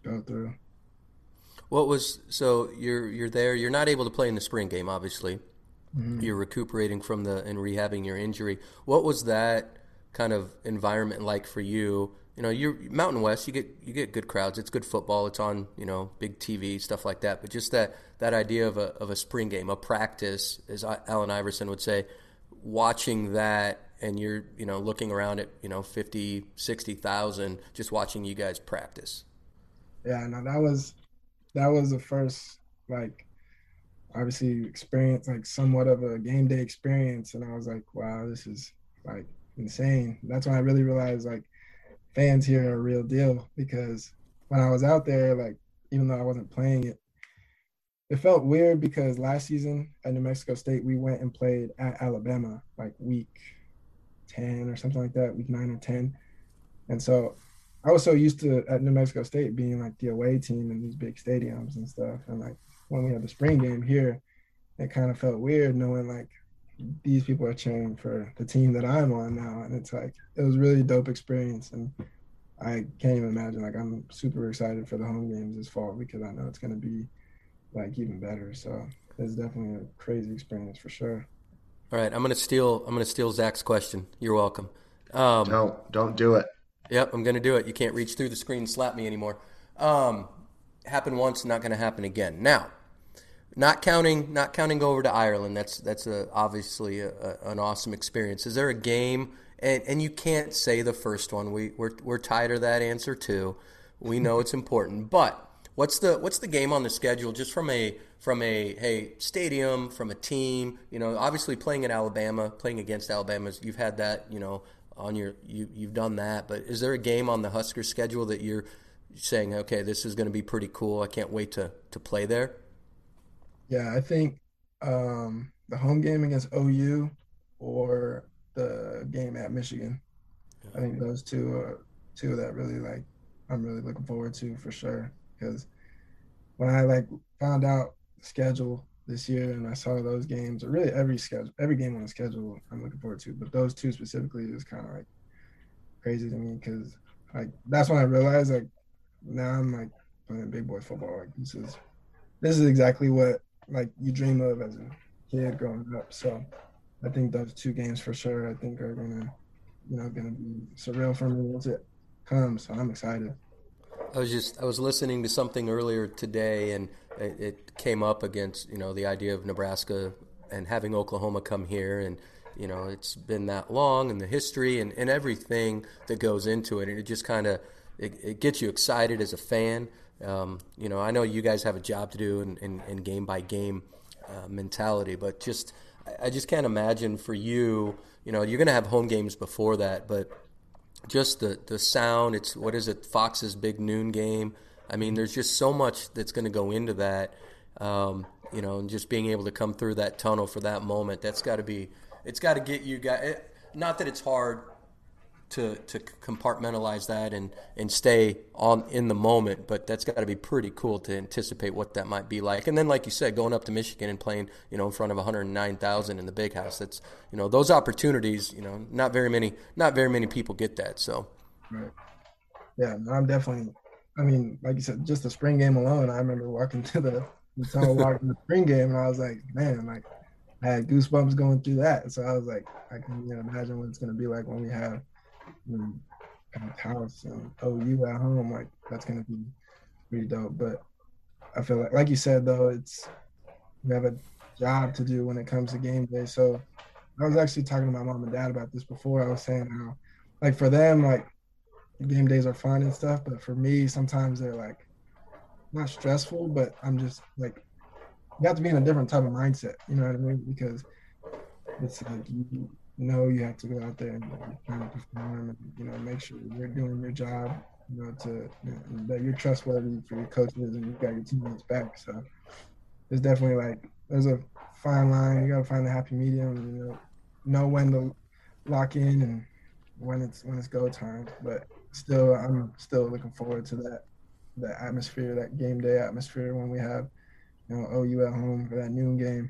go through. What was so you're you're there? You're not able to play in the spring game, obviously. Mm-hmm. You're recuperating from the and rehabbing your injury. What was that kind of environment like for you? You know, you're Mountain West. You get you get good crowds. It's good football. It's on you know big TV stuff like that. But just that that idea of a of a spring game, a practice, as Allen Iverson would say, watching that and you're you know looking around at you know 50 60,000 just watching you guys practice. Yeah, no that was that was the first like obviously experience like somewhat of a game day experience and I was like wow this is like insane. That's when I really realized like fans here are a real deal because when I was out there like even though I wasn't playing it it felt weird because last season at New Mexico State we went and played at Alabama like week 10 or something like that, week nine or 10. And so I was so used to at New Mexico State being like the away team in these big stadiums and stuff. And like when we had the spring game here, it kind of felt weird knowing like these people are cheering for the team that I'm on now. And it's like, it was really dope experience. And I can't even imagine, like, I'm super excited for the home games this fall because I know it's going to be like even better. So it's definitely a crazy experience for sure. All right, I'm gonna steal. I'm gonna steal Zach's question. You're welcome. Um, don't don't do it. Yep, I'm gonna do it. You can't reach through the screen and slap me anymore. Um, happened once, not gonna happen again. Now, not counting not counting over to Ireland. That's that's a, obviously a, a, an awesome experience. Is there a game? And and you can't say the first one. We we're we're tired of that answer too. We know it's important, but What's the what's the game on the schedule just from a from a hey stadium from a team? You know, obviously playing at Alabama, playing against Alabama, you've had that. You know, on your you you've done that. But is there a game on the Husker schedule that you're saying, okay, this is going to be pretty cool. I can't wait to to play there. Yeah, I think um, the home game against OU or the game at Michigan. I think those two are two that really like I'm really looking forward to for sure because when I like found out the schedule this year and I saw those games, or really every schedule, every game on the schedule, I'm looking forward to. But those two specifically is kind of like crazy to me because like that's when I realized like now I'm like playing big boy football. Like this is this is exactly what like you dream of as a kid growing up. So I think those two games for sure I think are gonna you know gonna be surreal for me once it comes. So I'm excited. I was just I was listening to something earlier today, and it, it, came up against you know the idea of Nebraska and having Oklahoma come here, and you know it's been that long, and the history and, and everything that goes into it, and it just kind of it, it, gets you excited as a fan. Um, you know, I know you guys have a job to do in game by game uh, mentality, but just I just can't imagine for you. You know, you're going to have home games before that, but just the the sound. It's what is it? Fox's big noon game. I mean, there's just so much that's going to go into that. Um, you know, and just being able to come through that tunnel for that moment. That's got to be. It's got to get you guys. Not that it's hard to to compartmentalize that and and stay on in the moment. But that's got to be pretty cool to anticipate what that might be like. And then, like you said, going up to Michigan and playing, you know, in front of 109,000 in the big house. That's you know those opportunities. You know, not very many not very many people get that. So. Right. Yeah, I'm definitely. I mean, like you said, just the spring game alone. I remember walking *laughs* to the the tunnel walking the spring game, and I was like, man, like I had goosebumps going through that. So I was like, I can you know, imagine what it's going to be like when we have and house and oh, you at home, like that's gonna be pretty dope. But I feel like, like you said though, it's we have a job to do when it comes to game day. So I was actually talking to my mom and dad about this before. I was saying how, like for them, like game days are fun and stuff, but for me, sometimes they're like not stressful, but I'm just like you have to be in a different type of mindset. You know what I mean? Because it's like you know you have to go out there and perform and you know make sure you're doing your job you know to you that you're trustworthy for your coaches and you've got your teammates back. So it's definitely like there's a fine line. You got to find the happy medium you know know when to lock in and when it's when it's go time. But still i'm still looking forward to that that atmosphere that game day atmosphere when we have you know ou at home for that noon game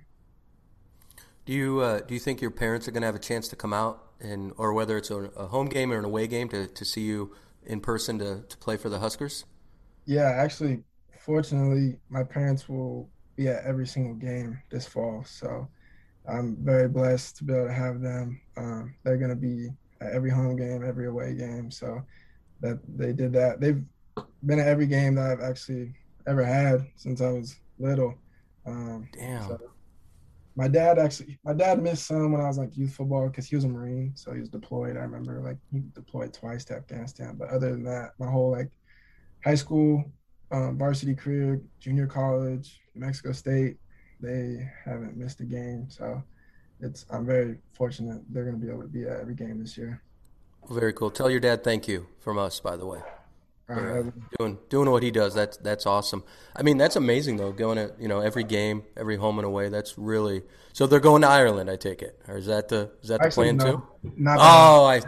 do you uh, do you think your parents are going to have a chance to come out and, or whether it's a, a, home game or an away game, to, to see you in person to, to play for the Huskers? Yeah, actually, fortunately, my parents will be at every single game this fall. So I'm very blessed to be able to have them. Um, they're going to be at every home game, every away game. So that they did that. They've been at every game that I've actually ever had since I was little. Um, Damn. So my dad actually, my dad missed some when I was like youth football because he was a Marine, so he was deployed. I remember like he deployed twice to Afghanistan. But other than that, my whole like high school, um, varsity career, junior college, Mexico State, they haven't missed a game. So it's I'm very fortunate they're going to be able to be at every game this year. Very cool. Tell your dad thank you from us, by the way. Uh, doing doing what he does. That's that's awesome. I mean, that's amazing though. Going to you know every game, every home and away. That's really so. They're going to Ireland, I take it, or is that the is that the Actually, plan no, too? Not oh, I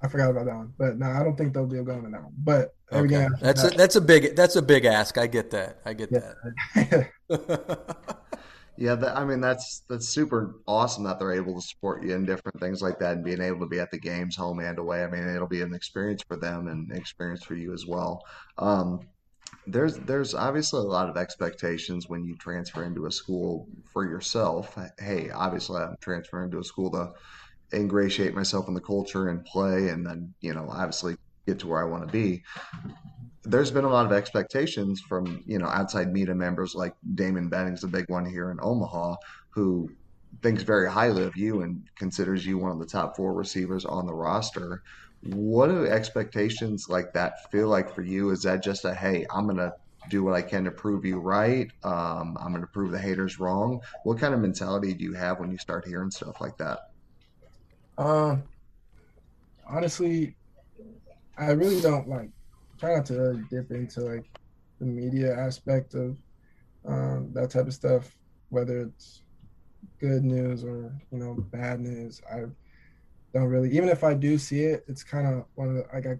I forgot about that one, but no, I don't think they'll be going to that one. But every okay. game, that's that, a, that's a big that's a big ask. I get that. I get yeah. that. *laughs* *laughs* *laughs* Yeah, that, I mean that's that's super awesome that they're able to support you in different things like that and being able to be at the games, home and away. I mean, it'll be an experience for them and experience for you as well. Um, there's there's obviously a lot of expectations when you transfer into a school for yourself. Hey, obviously I'm transferring to a school to ingratiate myself in the culture and play, and then you know obviously get to where I want to be there's been a lot of expectations from you know outside media members like Damon Benning's the big one here in Omaha, who thinks very highly of you and considers you one of the top four receivers on the roster. What do expectations like that feel like for you? Is that just a hey, I'm gonna do what I can to prove you right? Um, I'm gonna prove the haters wrong. What kind of mentality do you have when you start hearing stuff like that? Um, honestly, I really don't like try not to really dip into like the media aspect of um, that type of stuff, whether it's good news or you know bad news. I don't really, even if I do see it, it's kind of one of the like I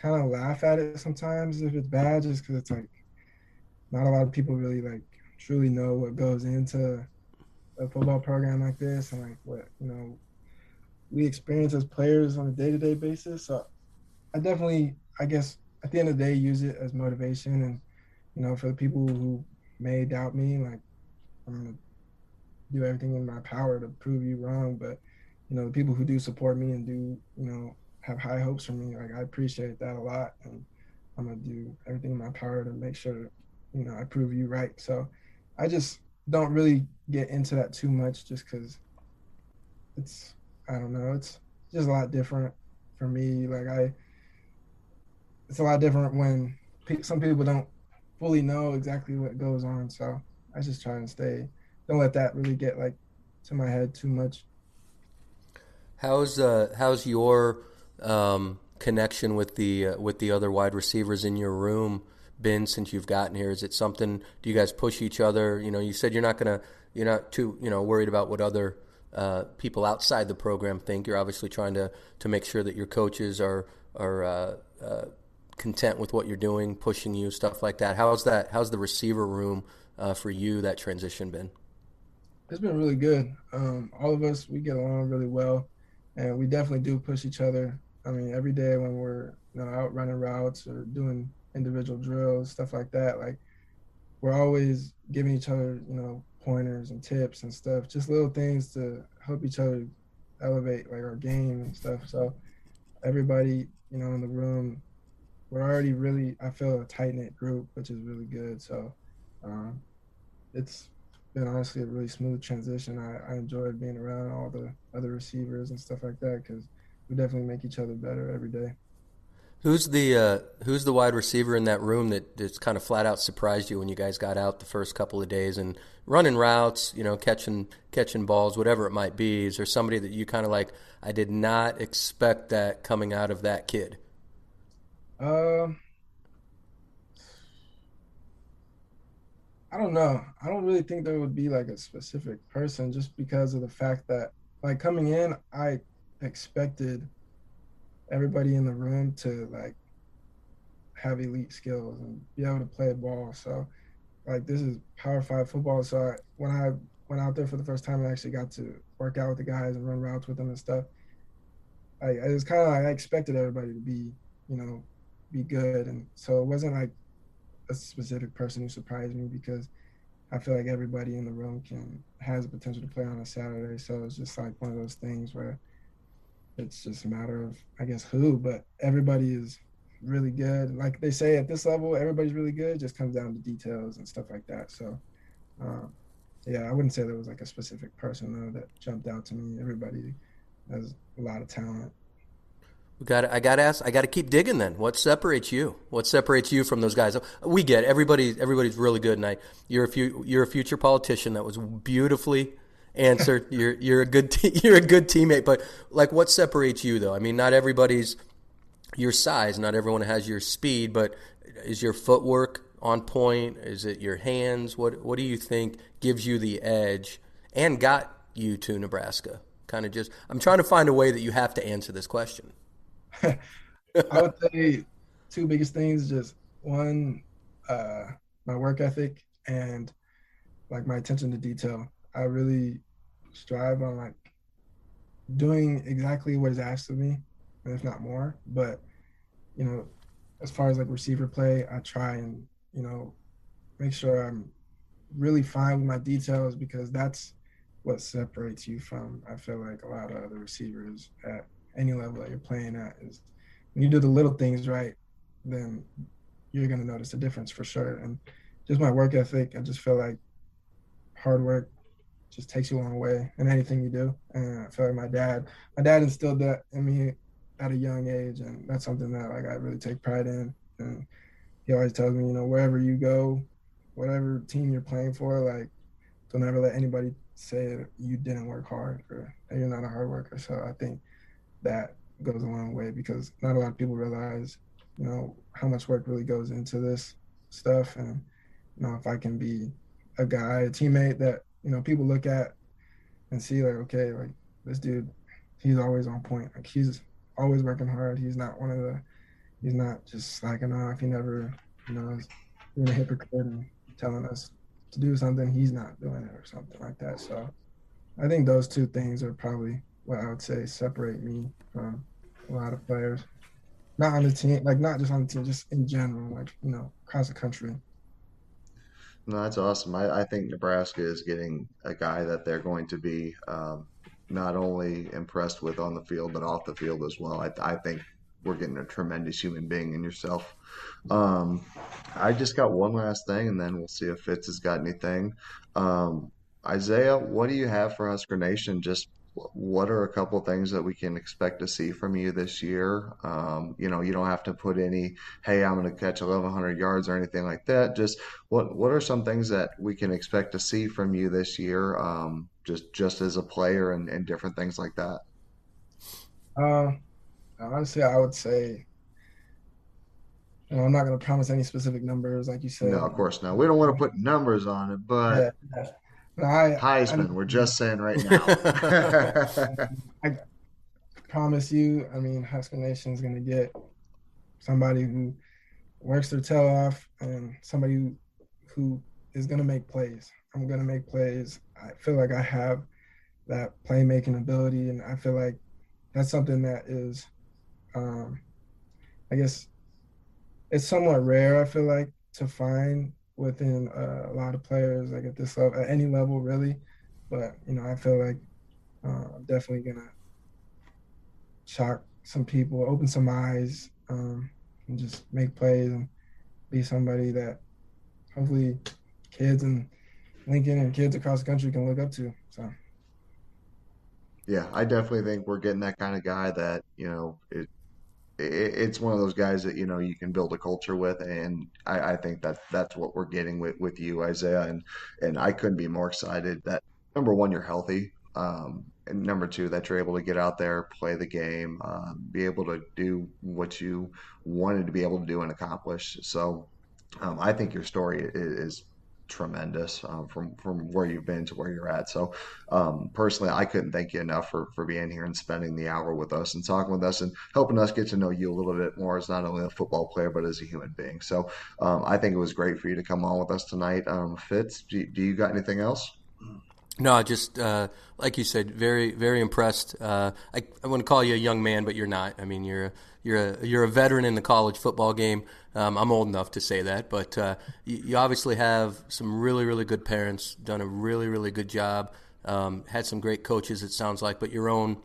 kind of laugh at it sometimes if it's bad, just because it's like not a lot of people really like truly know what goes into a football program like this and like what you know we experience as players on a day-to-day basis. So I definitely I guess at the end of the day, use it as motivation. And, you know, for the people who may doubt me, like, I'm going to do everything in my power to prove you wrong. But, you know, the people who do support me and do, you know, have high hopes for me, like, I appreciate that a lot. And I'm going to do everything in my power to make sure, you know, I prove you right. So I just don't really get into that too much just because it's, I don't know, it's just a lot different for me. Like, I, it's a lot different when pe- some people don't fully know exactly what goes on. So I just try and stay, don't let that really get like to my head too much. How's uh how's your um, connection with the uh, with the other wide receivers in your room been since you've gotten here? Is it something? Do you guys push each other? You know, you said you're not gonna you're not too you know worried about what other uh, people outside the program think. You're obviously trying to to make sure that your coaches are are uh, uh content with what you're doing, pushing you, stuff like that. How's that? How's the receiver room uh, for you? That transition been? It's been really good. Um, all of us we get along really well, and we definitely do push each other. I mean, every day when we're you know out running routes or doing individual drills, stuff like that, like we're always giving each other you know pointers and tips and stuff, just little things to help each other elevate like our game and stuff. So everybody you know in the room we're already really I feel a tight knit group, which is really good. So um, it's been honestly a really smooth transition. I, I enjoyed being around all the other receivers and stuff like that because we definitely make each other better every day. Who's the uh, Who's the wide receiver in that room that just kind of flat out surprised you when you guys got out the first couple of days and running routes, you know, catching catching balls, whatever it might be? Is there somebody that you kind of like? I did not expect that coming out of that kid. Um, I don't know. I don't really think there would be like a specific person just because of the fact that like coming in, I expected everybody in the room to like have elite skills and be able to play ball. So like this is power five football. So I, when I went out there for the first time, I actually got to work out with the guys and run routes with them and stuff. I, I was kind of like I expected everybody to be, you know, be good. And so it wasn't like a specific person who surprised me because I feel like everybody in the room can has the potential to play on a Saturday. So it's just like one of those things where it's just a matter of I guess who, but everybody is really good. Like they say at this level, everybody's really good. It just comes down to details and stuff like that. So, um, yeah, I wouldn't say there was like a specific person though that jumped out to me. Everybody has a lot of talent. Got. I got to ask. I got to keep digging. Then, what separates you? What separates you from those guys? We get everybody. Everybody's really good, and I, you're a few, you're a future politician. That was beautifully answered. *laughs* you're you're a good te- *laughs* you're a good teammate. But like, what separates you though? I mean, not everybody's your size. Not everyone has your speed. But is your footwork on point? Is it your hands? What What do you think gives you the edge and got you to Nebraska? Kind of just. I'm trying to find a way that you have to answer this question. I would say two biggest things just one, uh, my work ethic and like my attention to detail. I really strive on like doing exactly what is asked of me, if not more. But you know, as far as like receiver play, I try and you know make sure I'm really fine with my details because that's what separates you from I feel like a lot of other receivers at any level that you're playing at is when you do the little things right, then you're gonna notice a difference for sure. And just my work ethic, I just feel like hard work just takes you a long way in anything you do. And I feel like my dad, my dad instilled that in me at a young age, and that's something that like I really take pride in. And he always tells me, you know, wherever you go, whatever team you're playing for, like don't ever let anybody say you didn't work hard or you're not a hard worker. So I think that goes a long way because not a lot of people realize, you know, how much work really goes into this stuff. And, you know, if I can be a guy, a teammate that, you know, people look at and see like, okay, like this dude, he's always on point. Like he's always working hard. He's not one of the, he's not just slacking off. He never, you know, is being a hypocrite and telling us to do something he's not doing it or something like that. So I think those two things are probably what I would say separate me from a lot of players. Not on the team, like not just on the team, just in general, like you know, across the country. No, that's awesome. I, I think Nebraska is getting a guy that they're going to be um, not only impressed with on the field, but off the field as well. I, I think we're getting a tremendous human being in yourself. Um, I just got one last thing, and then we'll see if Fitz has got anything. Um, Isaiah, what do you have for Husker Nation just what are a couple things that we can expect to see from you this year? Um, you know, you don't have to put any, hey, I'm going to catch 1,100 yards or anything like that. Just what what are some things that we can expect to see from you this year, um, just just as a player and, and different things like that? Uh, honestly, I would say. You know, I'm not going to promise any specific numbers, like you said. No, of course not. We don't want to put numbers on it, but yeah, I, Heisman, I, we're just saying right now. *laughs* I promise you, I mean, Husker Nation is going to get somebody who works their tail off and somebody who, who is going to make plays. I'm going to make plays. I feel like I have that playmaking ability, and I feel like that's something that is, um, I guess, it's somewhat rare. I feel like to find within uh, a lot of players, like at this level, at any level, really. But you know, I feel like uh, I'm definitely gonna shock some people, open some eyes, um, and just make plays and be somebody that hopefully kids in Lincoln and kids across the country can look up to. So. Yeah, I definitely think we're getting that kind of guy that you know it, it's one of those guys that you know you can build a culture with, and I, I, think that that's what we're getting with with you, Isaiah, and and I couldn't be more excited that number one you're healthy, um, and number two that you're able to get out there, play the game, uh, be able to do what you wanted to be able to do and accomplish. So um, I think your story is, is tremendous um, from from where you've been to where you're at. So um, personally, I couldn't thank you enough for for being here and spending the hour with us and talking with us and helping us get to know you a little bit more as not only a football player but as a human being. So um, I think it was great for you to come on with us tonight. Um, Fitz, do, do, you got anything else? No, just uh, like you said, very very impressed. Uh, I I want to call you a young man, but you're not. I mean, you're a, you're a you're a veteran in the college football game. Um, I'm old enough to say that, but uh, you, you, obviously have some really really good parents. Done a really really good job. Um, had some great coaches. It sounds like, but your own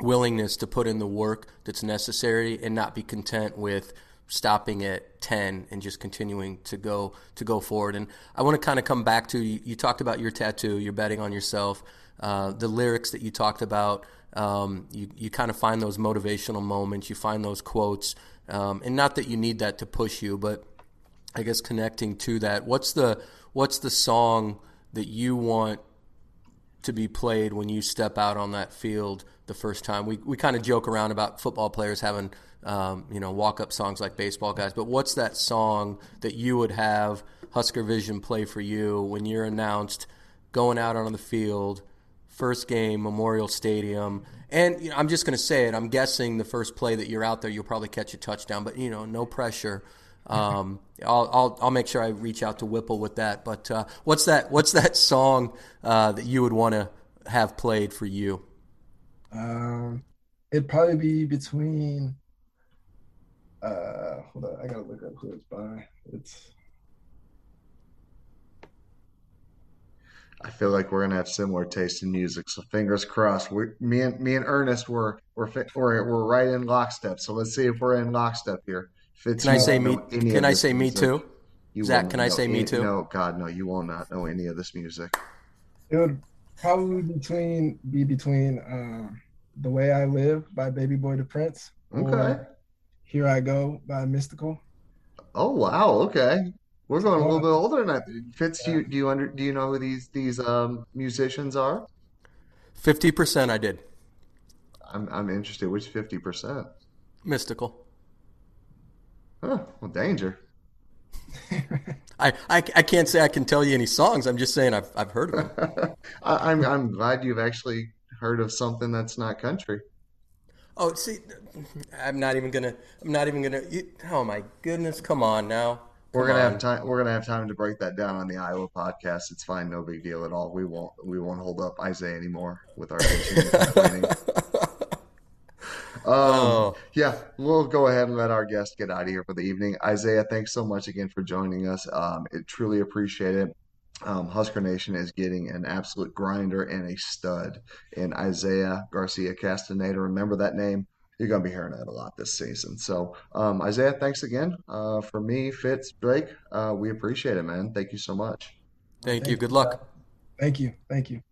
willingness to put in the work that's necessary and not be content with stopping at 10 and just continuing to go to go forward. And i want to kind of come back to you, you talked about your tattoo you're betting on yourself uh, the lyrics that you talked about. Um, you, you kind of find those motivational moments you find those quotes um, and not that you need that to push you but i guess connecting to that what's the what's the song that you want to be played when you step out on that field the first time. We we kind of joke around about football players having um, you know walk up songs like baseball guys, but what's that song that you would have Husker Vision play for you when you're announced going out on the field, first game, Memorial Stadium? And you know, I'm just going to say it. I'm guessing the first play that you're out there, you'll probably catch a touchdown, but you know, no pressure. *laughs* Um, I'll, I'll, I'll make sure I reach out to Whipple with that. But uh, what's that? What's that song uh, that you would want to have played for you? Um, it'd probably be between. Uh, hold on, I gotta look up who it's by. It's. I feel like we're gonna have similar taste in music, so fingers crossed. We, me and me and Ernest, were we're we're we're right in lockstep. So let's see if we're in lockstep here. Fitz, can I say me? Can I say music. me too? You Zach, can I say any, me too? No, God, no. You will not know any of this music. It would probably between be between uh, "The Way I Live" by Baby Boy da Prince. Okay. "Here I Go" by Mystikal. Oh wow! Okay, we're going a little bit older than that. Fitz, do you do you under do you know who these these um, musicians are? Fifty percent, I did. I'm I'm interested. Which fifty percent? Mystikal. Huh, well, danger. *laughs* I, I, I can't say I can tell you any songs. I'm just saying I've I've heard of them. *laughs* I, I'm I'm glad you've actually heard of something that's not country. Oh, see, I'm not even gonna. I'm not even gonna. You, oh my goodness! Come on now. Come we're gonna on. have time. We're gonna have time to break that down on the Iowa podcast. It's fine, no big deal at all. We won't. We won't hold up Isaiah anymore with our complaining. *laughs* Um, oh. Yeah, we'll go ahead and let our guest get out of here for the evening. Isaiah, thanks so much again for joining us. Um, it truly appreciate it. Um, Husker Nation is getting an absolute grinder and a stud in Isaiah Garcia Castaneda. Remember that name. You're going to be hearing that a lot this season. So, um, Isaiah, thanks again. Uh, for me, Fitz, Drake, uh, we appreciate it, man. Thank you so much. Thank, Thank you. Good luck. Thank you. Thank you.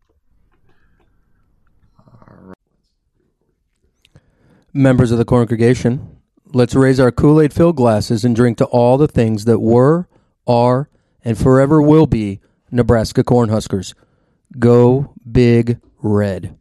Members of the congregation, let's raise our Kool Aid filled glasses and drink to all the things that were, are, and forever will be Nebraska Cornhuskers. Go Big Red.